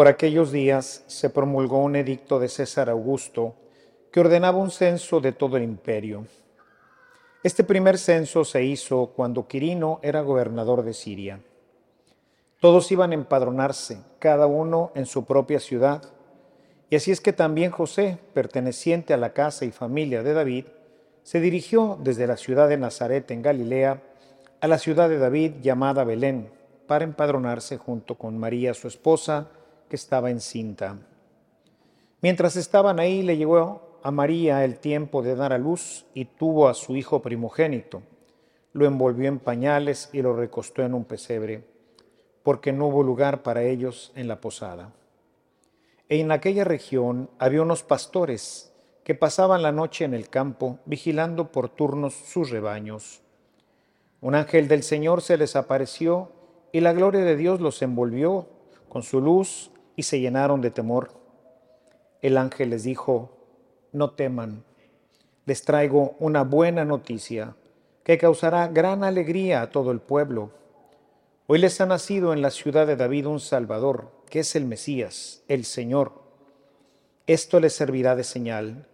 Por aquellos días se promulgó un edicto de César Augusto que ordenaba un censo de todo el imperio. Este primer censo se hizo cuando Quirino era gobernador de Siria. Todos iban a empadronarse, cada uno en su propia ciudad. Y así es que también José, perteneciente a la casa y familia de David, se dirigió desde la ciudad de Nazaret en Galilea a la ciudad de David llamada Belén para empadronarse junto con María, su esposa, que estaba encinta. Mientras estaban ahí, le llegó a María el tiempo de dar a luz y tuvo a su hijo primogénito. Lo envolvió en pañales y lo recostó en un pesebre, porque no hubo lugar para ellos en la posada. E en aquella región había unos pastores que pasaban la noche en el campo, vigilando por turnos sus rebaños. Un ángel del Señor se les apareció y la gloria de Dios los envolvió con su luz y se llenaron de temor. El ángel les dijo, no teman, les traigo una buena noticia que causará gran alegría a todo el pueblo. Hoy les ha nacido en la ciudad de David un Salvador, que es el Mesías, el Señor. Esto les servirá de señal.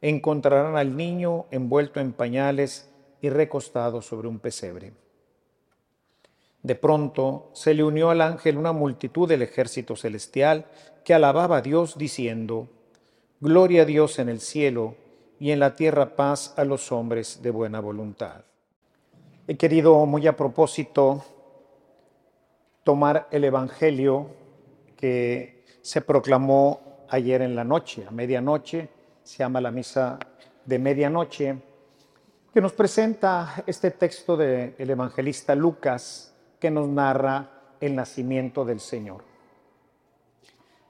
Encontrarán al niño envuelto en pañales y recostado sobre un pesebre. De pronto se le unió al ángel una multitud del ejército celestial que alababa a Dios diciendo, Gloria a Dios en el cielo y en la tierra paz a los hombres de buena voluntad. He querido muy a propósito tomar el Evangelio que se proclamó ayer en la noche, a medianoche, se llama la misa de medianoche, que nos presenta este texto del evangelista Lucas, que nos narra el nacimiento del Señor.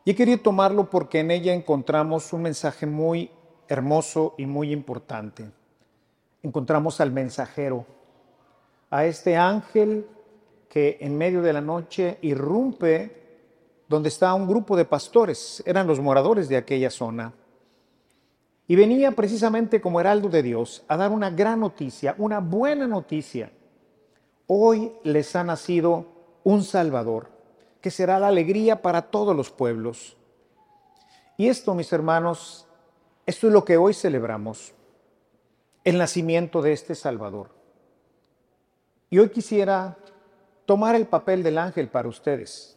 Y querido tomarlo porque en ella encontramos un mensaje muy hermoso y muy importante. Encontramos al mensajero, a este ángel que en medio de la noche irrumpe donde está un grupo de pastores, eran los moradores de aquella zona. Y venía precisamente como heraldo de Dios a dar una gran noticia, una buena noticia Hoy les ha nacido un Salvador, que será la alegría para todos los pueblos. Y esto, mis hermanos, esto es lo que hoy celebramos, el nacimiento de este Salvador. Y hoy quisiera tomar el papel del ángel para ustedes.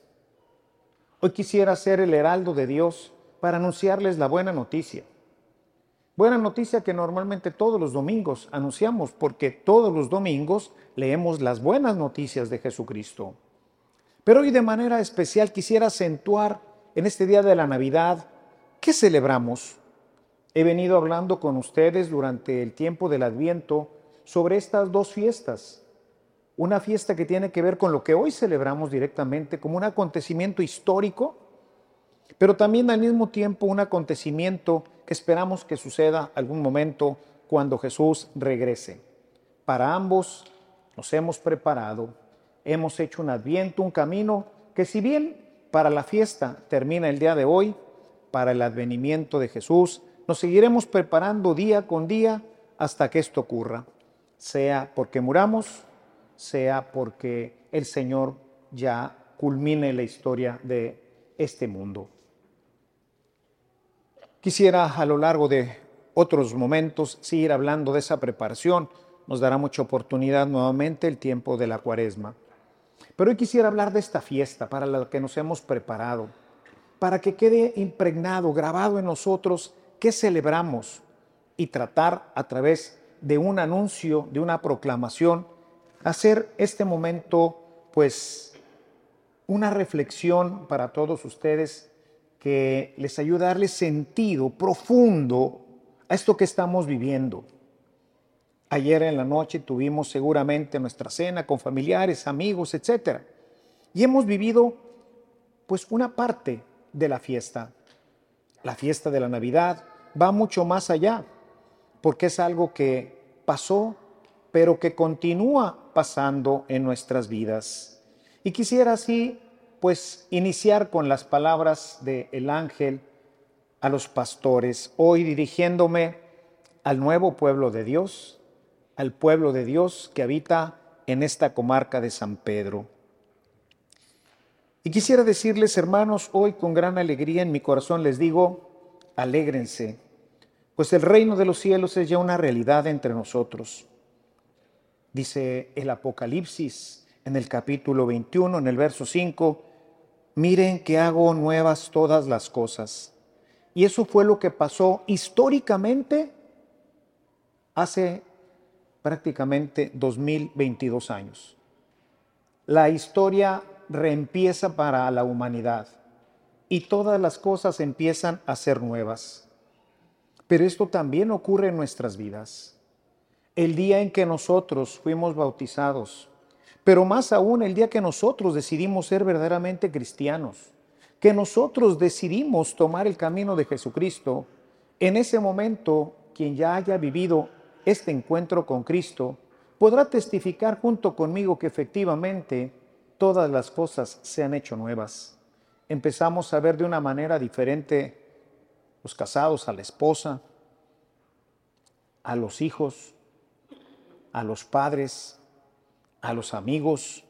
Hoy quisiera ser el heraldo de Dios para anunciarles la buena noticia. Buena noticia que normalmente todos los domingos anunciamos, porque todos los domingos leemos las buenas noticias de Jesucristo. Pero hoy de manera especial quisiera acentuar en este día de la Navidad, ¿qué celebramos? He venido hablando con ustedes durante el tiempo del Adviento sobre estas dos fiestas. Una fiesta que tiene que ver con lo que hoy celebramos directamente como un acontecimiento histórico, pero también al mismo tiempo un acontecimiento que esperamos que suceda algún momento cuando Jesús regrese. Para ambos nos hemos preparado, hemos hecho un adviento, un camino que si bien para la fiesta termina el día de hoy, para el advenimiento de Jesús, nos seguiremos preparando día con día hasta que esto ocurra, sea porque muramos, sea porque el Señor ya culmine la historia de este mundo. Quisiera a lo largo de otros momentos seguir hablando de esa preparación. Nos dará mucha oportunidad nuevamente el tiempo de la cuaresma. Pero hoy quisiera hablar de esta fiesta para la que nos hemos preparado, para que quede impregnado, grabado en nosotros qué celebramos y tratar a través de un anuncio, de una proclamación, hacer este momento pues una reflexión para todos ustedes que les ayuda a darle sentido profundo a esto que estamos viviendo. Ayer en la noche tuvimos seguramente nuestra cena con familiares, amigos, etc. Y hemos vivido pues una parte de la fiesta. La fiesta de la Navidad va mucho más allá, porque es algo que pasó, pero que continúa pasando en nuestras vidas. Y quisiera así pues iniciar con las palabras del el ángel a los pastores, hoy dirigiéndome al nuevo pueblo de Dios, al pueblo de Dios que habita en esta comarca de San Pedro. Y quisiera decirles, hermanos, hoy con gran alegría en mi corazón les digo, alégrense, pues el reino de los cielos es ya una realidad entre nosotros. Dice el Apocalipsis en el capítulo 21, en el verso 5, miren que hago nuevas todas las cosas. Y eso fue lo que pasó históricamente hace prácticamente 2022 años. La historia reempieza para la humanidad y todas las cosas empiezan a ser nuevas. Pero esto también ocurre en nuestras vidas. El día en que nosotros fuimos bautizados, pero más aún el día que nosotros decidimos ser verdaderamente cristianos, que nosotros decidimos tomar el camino de Jesucristo, en ese momento quien ya haya vivido este encuentro con Cristo podrá testificar junto conmigo que efectivamente todas las cosas se han hecho nuevas. Empezamos a ver de una manera diferente los casados, a la esposa, a los hijos, a los padres, a los amigos,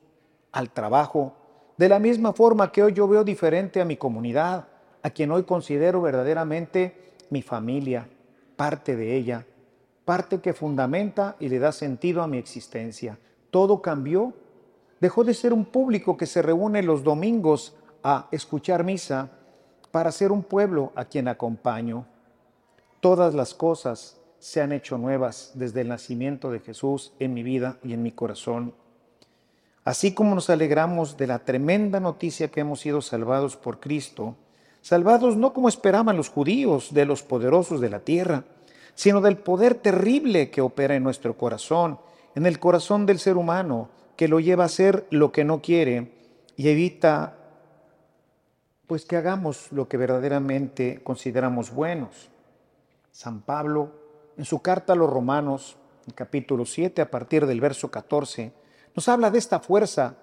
al trabajo, de la misma forma que hoy yo veo diferente a mi comunidad, a quien hoy considero verdaderamente mi familia, parte de ella, parte que fundamenta y le da sentido a mi existencia. Todo cambió dejó de ser un público que se reúne los domingos a escuchar misa para ser un pueblo a quien acompaño. Todas las cosas se han hecho nuevas desde el nacimiento de Jesús en mi vida y en mi corazón. Así como nos alegramos de la tremenda noticia que hemos sido salvados por Cristo, salvados no como esperaban los judíos de los poderosos de la tierra, sino del poder terrible que opera en nuestro corazón, en el corazón del ser humano, que lo lleva a hacer lo que no quiere y evita pues que hagamos lo que verdaderamente consideramos buenos. San Pablo, en su carta a los Romanos, en capítulo 7, a partir del verso 14, nos habla de esta fuerza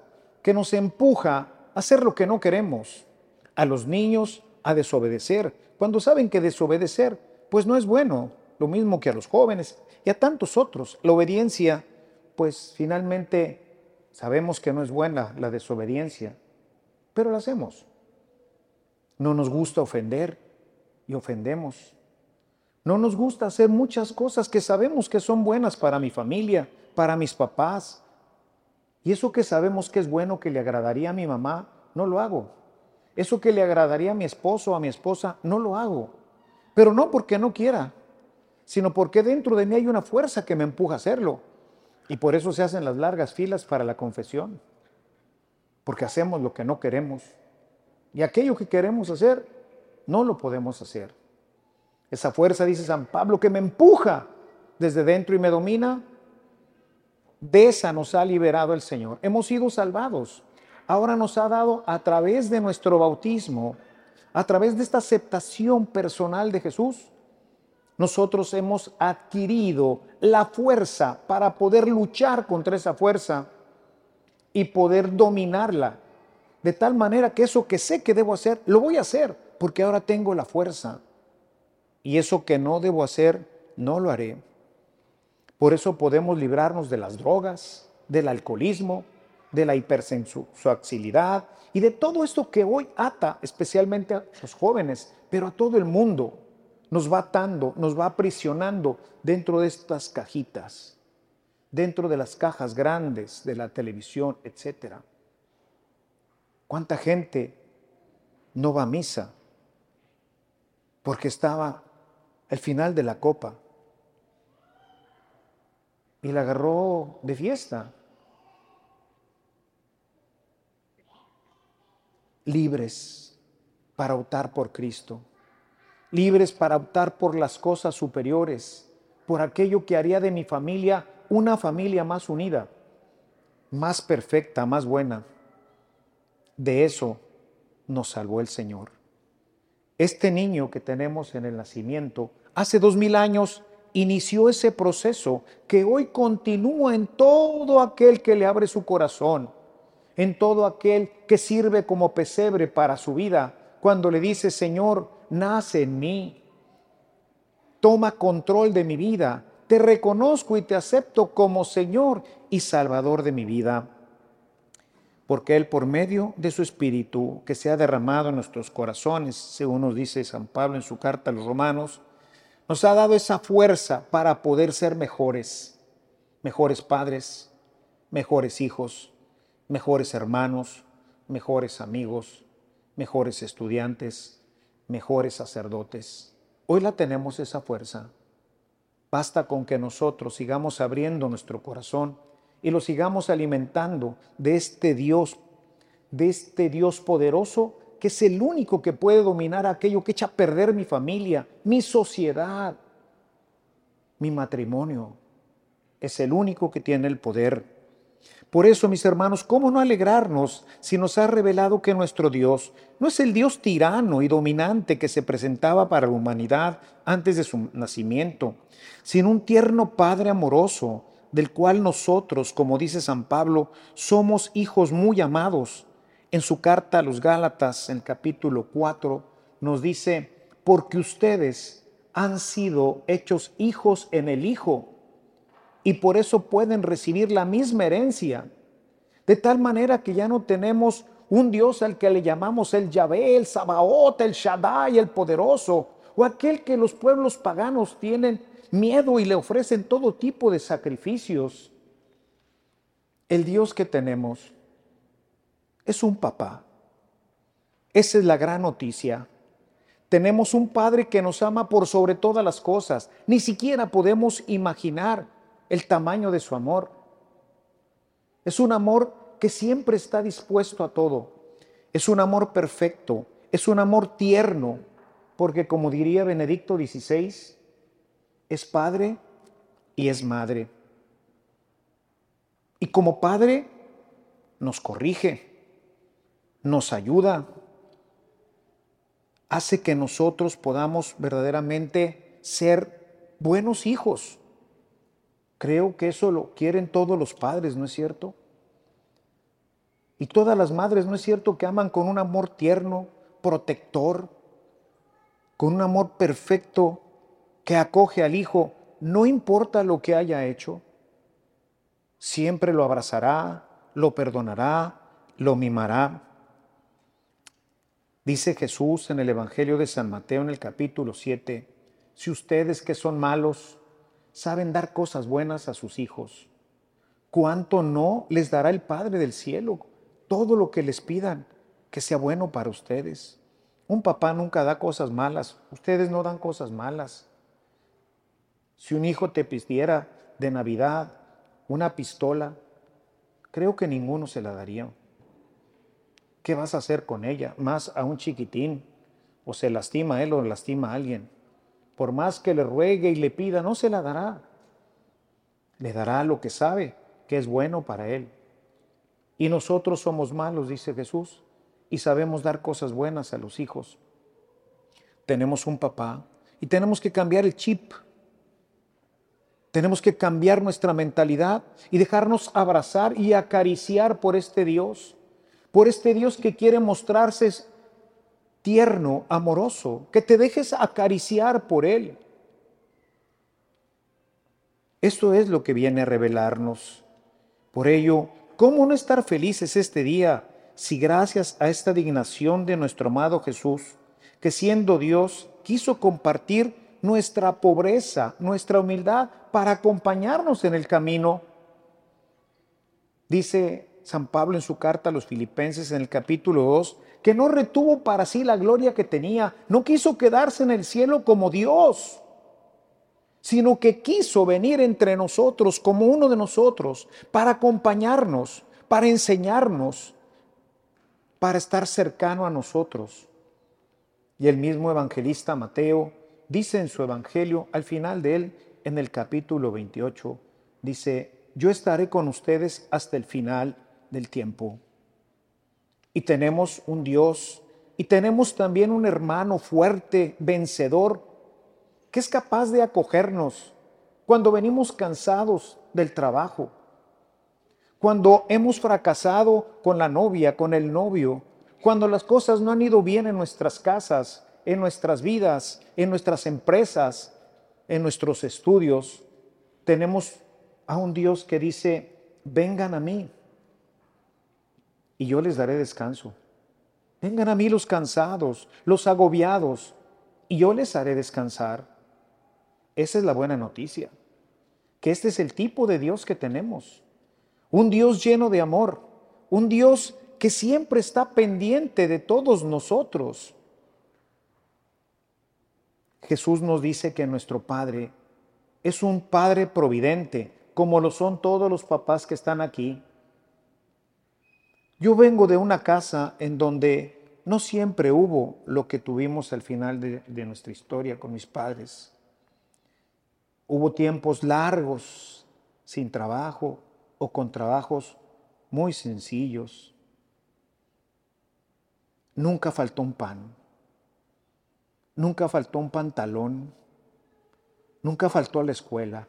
que nos empuja a hacer lo que no queremos, a los niños a desobedecer, cuando saben que desobedecer pues no es bueno, lo mismo que a los jóvenes y a tantos otros. La obediencia pues finalmente Sabemos que no es buena la desobediencia, pero la hacemos. No nos gusta ofender y ofendemos. No nos gusta hacer muchas cosas que sabemos que son buenas para mi familia, para mis papás. Y eso que sabemos que es bueno, que le agradaría a mi mamá, no lo hago. Eso que le agradaría a mi esposo o a mi esposa, no lo hago. Pero no porque no quiera, sino porque dentro de mí hay una fuerza que me empuja a hacerlo. Y por eso se hacen las largas filas para la confesión, porque hacemos lo que no queremos. Y aquello que queremos hacer, no lo podemos hacer. Esa fuerza, dice San Pablo, que me empuja desde dentro y me domina, de esa nos ha liberado el Señor. Hemos sido salvados. Ahora nos ha dado a través de nuestro bautismo, a través de esta aceptación personal de Jesús, nosotros hemos adquirido la fuerza para poder luchar contra esa fuerza y poder dominarla. De tal manera que eso que sé que debo hacer, lo voy a hacer, porque ahora tengo la fuerza. Y eso que no debo hacer, no lo haré. Por eso podemos librarnos de las drogas, del alcoholismo, de la hipersensualidad y de todo esto que hoy ata especialmente a los jóvenes, pero a todo el mundo. Nos va atando, nos va aprisionando dentro de estas cajitas, dentro de las cajas grandes de la televisión, etc. ¿Cuánta gente no va a misa porque estaba al final de la copa y la agarró de fiesta? Libres para optar por Cristo libres para optar por las cosas superiores, por aquello que haría de mi familia una familia más unida, más perfecta, más buena. De eso nos salvó el Señor. Este niño que tenemos en el nacimiento, hace dos mil años, inició ese proceso que hoy continúa en todo aquel que le abre su corazón, en todo aquel que sirve como pesebre para su vida, cuando le dice, Señor, nace en mí. Toma control de mi vida. Te reconozco y te acepto como Señor y Salvador de mi vida. porque Él por medio de su Espíritu que se ha derramado en nuestros corazones, según nos dice San Pablo en su carta a los romanos, nos ha dado esa fuerza para poder ser mejores, mejores padres, mejores hijos, mejores hermanos, mejores amigos, mejores estudiantes, mejores sacerdotes. Hoy la tenemos esa fuerza. Basta con que nosotros sigamos abriendo nuestro corazón y lo sigamos alimentando de este Dios, de este Dios poderoso que es el único que puede dominar aquello que echa a perder mi familia, mi sociedad, mi matrimonio. Es el único que tiene el poder. Por eso, mis hermanos, ¿cómo no alegrarnos si nos ha revelado que nuestro Dios no es el Dios tirano y dominante que se presentaba para la humanidad antes de su nacimiento, sino un tierno Padre amoroso, del cual nosotros, como dice San Pablo, somos hijos muy amados? En su carta a los Gálatas, en el capítulo 4, nos dice, porque ustedes han sido hechos hijos en el Hijo y por eso pueden recibir la misma herencia. De tal manera que ya no tenemos un Dios al que le llamamos el Yahvé, el Sabaoth, el Shaddai, el poderoso, o aquel que los pueblos paganos tienen miedo y le ofrecen todo tipo de sacrificios. El Dios que tenemos es un papá. Esa es la gran noticia. Tenemos un Padre que nos ama por sobre todas las cosas. Ni siquiera podemos imaginar el tamaño de su amor. Es un amor que siempre está dispuesto a todo. Es un amor perfecto. Es un amor tierno. Porque como diría Benedicto XVI, es padre y es madre. Y como padre nos corrige, nos ayuda, hace que nosotros podamos verdaderamente ser buenos hijos. Creo que eso lo quieren todos los padres, ¿no es cierto? Y todas las madres, ¿no es cierto? Que aman con un amor tierno, protector, con un amor perfecto que acoge al hijo, no importa lo que haya hecho, siempre lo abrazará, lo perdonará, lo mimará. Dice Jesús en el Evangelio de San Mateo en el capítulo 7, si ustedes que son malos saben dar cosas buenas a sus hijos, ¿cuánto no les dará el Padre del cielo todo lo que les pidan que sea bueno para ustedes? Un papá nunca da cosas malas, ustedes no dan cosas malas. Si un hijo te pidiera de Navidad una pistola, creo que ninguno se la daría. ¿Qué vas a hacer con ella? Más a un chiquitín, o se lastima a él o lastima a alguien. Por más que le ruegue y le pida, no se la dará. Le dará lo que sabe que es bueno para él. Y nosotros somos malos, dice Jesús, y sabemos dar cosas buenas a los hijos. Tenemos un papá y tenemos que cambiar el chip. Tenemos que cambiar nuestra mentalidad y dejarnos abrazar y acariciar por este Dios por este Dios que quiere mostrarse tierno, amoroso, que te dejes acariciar por Él. Esto es lo que viene a revelarnos. Por ello, ¿cómo no estar felices este día si gracias a esta dignación de nuestro amado Jesús, que siendo Dios quiso compartir nuestra pobreza, nuestra humildad, para acompañarnos en el camino? Dice San Pablo en su carta a los filipenses en el capítulo 2, que no retuvo para sí la gloria que tenía, no quiso quedarse en el cielo como Dios, sino que quiso venir entre nosotros como uno de nosotros para acompañarnos, para enseñarnos, para estar cercano a nosotros. Y el mismo evangelista Mateo dice en su evangelio, al final de él, en el capítulo 28, dice, yo estaré con ustedes hasta el final del tiempo. Y tenemos un Dios y tenemos también un hermano fuerte, vencedor, que es capaz de acogernos cuando venimos cansados del trabajo, cuando hemos fracasado con la novia, con el novio, cuando las cosas no han ido bien en nuestras casas, en nuestras vidas, en nuestras empresas, en nuestros estudios, tenemos a un Dios que dice, vengan a mí y yo les daré descanso. Vengan a mí los cansados, los agobiados, y yo les haré descansar. Esa es la buena noticia, que este es el tipo de Dios que tenemos. Un Dios lleno de amor, un Dios que siempre está pendiente de todos nosotros. Jesús nos dice que nuestro Padre es un Padre providente, como lo son todos los papás que están aquí. Yo vengo de una casa en donde no siempre hubo lo que tuvimos al final de, de nuestra historia con mis padres. Hubo tiempos largos sin trabajo o con trabajos muy sencillos. Nunca faltó un pan. Nunca faltó un pantalón. Nunca faltó a la escuela.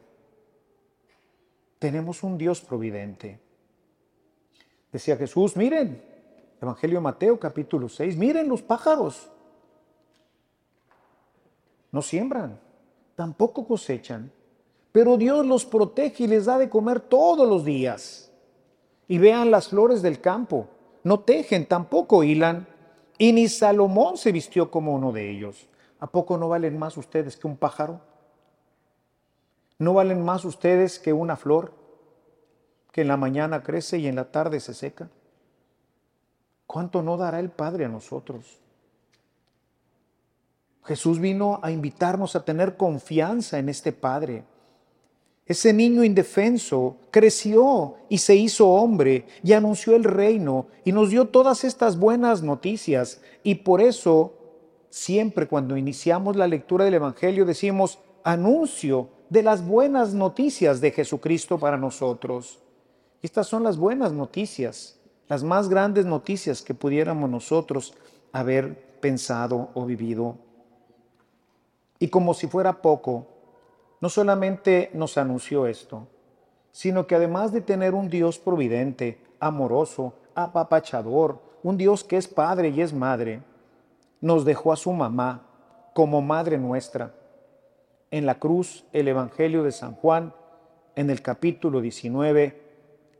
Tenemos un Dios providente. Decía Jesús, miren, Evangelio Mateo capítulo 6, miren los pájaros. No siembran, tampoco cosechan, pero Dios los protege y les da de comer todos los días. Y vean las flores del campo, no tejen, tampoco hilan, y ni Salomón se vistió como uno de ellos. ¿A poco no valen más ustedes que un pájaro? ¿No valen más ustedes que una flor que en la mañana crece y en la tarde se seca? ¿Cuánto no dará el Padre a nosotros? Jesús vino a invitarnos a tener confianza en este Padre. Ese niño indefenso creció y se hizo hombre y anunció el reino y nos dio todas estas buenas noticias. Y por eso siempre cuando iniciamos la lectura del Evangelio decimos anuncio de las buenas noticias de Jesucristo para nosotros. Estas son las buenas noticias, las más grandes noticias que pudiéramos nosotros haber pensado o vivido. Y como si fuera poco, no solamente nos anunció esto, sino que además de tener un Dios providente, amoroso, apapachador, un Dios que es padre y es madre, nos dejó a su mamá como madre nuestra. En la cruz, el Evangelio de San Juan, en el capítulo 19,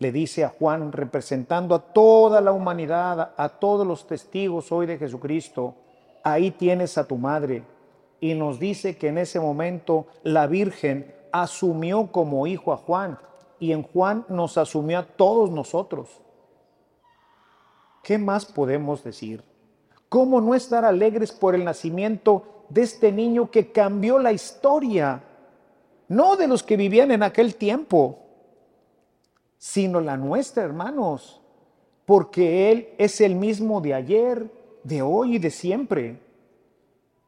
le dice a Juan, representando a toda la humanidad, a todos los testigos hoy de Jesucristo, ahí tienes a tu madre, y nos dice que en ese momento la Virgen asumió como hijo a Juan y en Juan nos asumió a todos nosotros. ¿Qué más podemos decir? ¿Cómo no estar alegres por el nacimiento de este niño que cambió la historia? No de los que vivían en aquel tiempo, sino la nuestra, hermanos, porque Él es el mismo de ayer, de hoy y de siempre.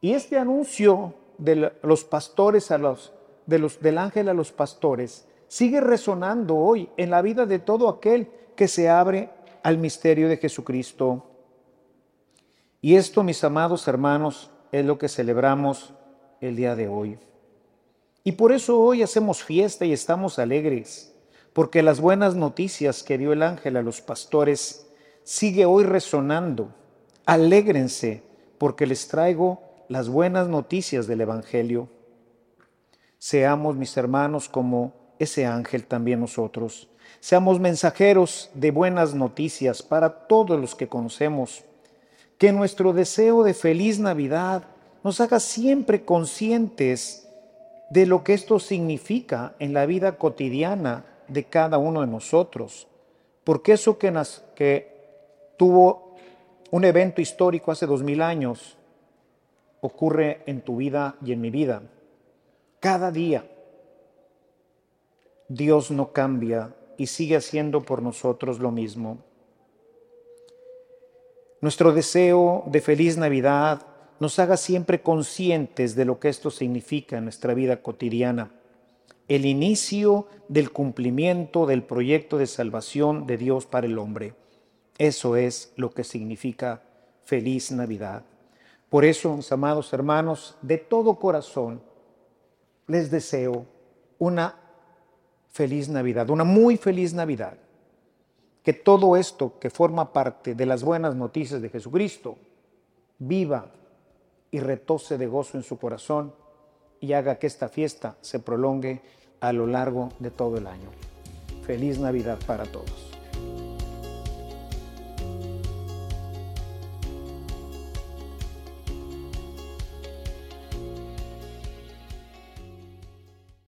Y este anuncio de los pastores a los, de los, del ángel a los pastores sigue resonando hoy en la vida de todo aquel que se abre al misterio de Jesucristo. Y esto, mis amados hermanos, es lo que celebramos el día de hoy. Y por eso hoy hacemos fiesta y estamos alegres, porque las buenas noticias que dio el ángel a los pastores sigue hoy resonando. Alégrense, porque les traigo las buenas noticias del Evangelio. Seamos, mis hermanos, como ese ángel también nosotros. Seamos mensajeros de buenas noticias para todos los que conocemos. Que nuestro deseo de feliz Navidad nos haga siempre conscientes de lo que esto significa en la vida cotidiana de cada uno de nosotros. Porque eso que, que tuvo un evento histórico hace dos mil años, ocurre en tu vida y en mi vida. Cada día Dios no cambia y sigue haciendo por nosotros lo mismo. Nuestro deseo de feliz Navidad nos haga siempre conscientes de lo que esto significa en nuestra vida cotidiana. El inicio del cumplimiento del proyecto de salvación de Dios para el hombre. Eso es lo que significa feliz Navidad. Por eso, mis amados hermanos, de todo corazón les deseo una feliz Navidad, una muy feliz Navidad. Que todo esto que forma parte de las buenas noticias de Jesucristo viva y retose de gozo en su corazón y haga que esta fiesta se prolongue a lo largo de todo el año. Feliz Navidad para todos.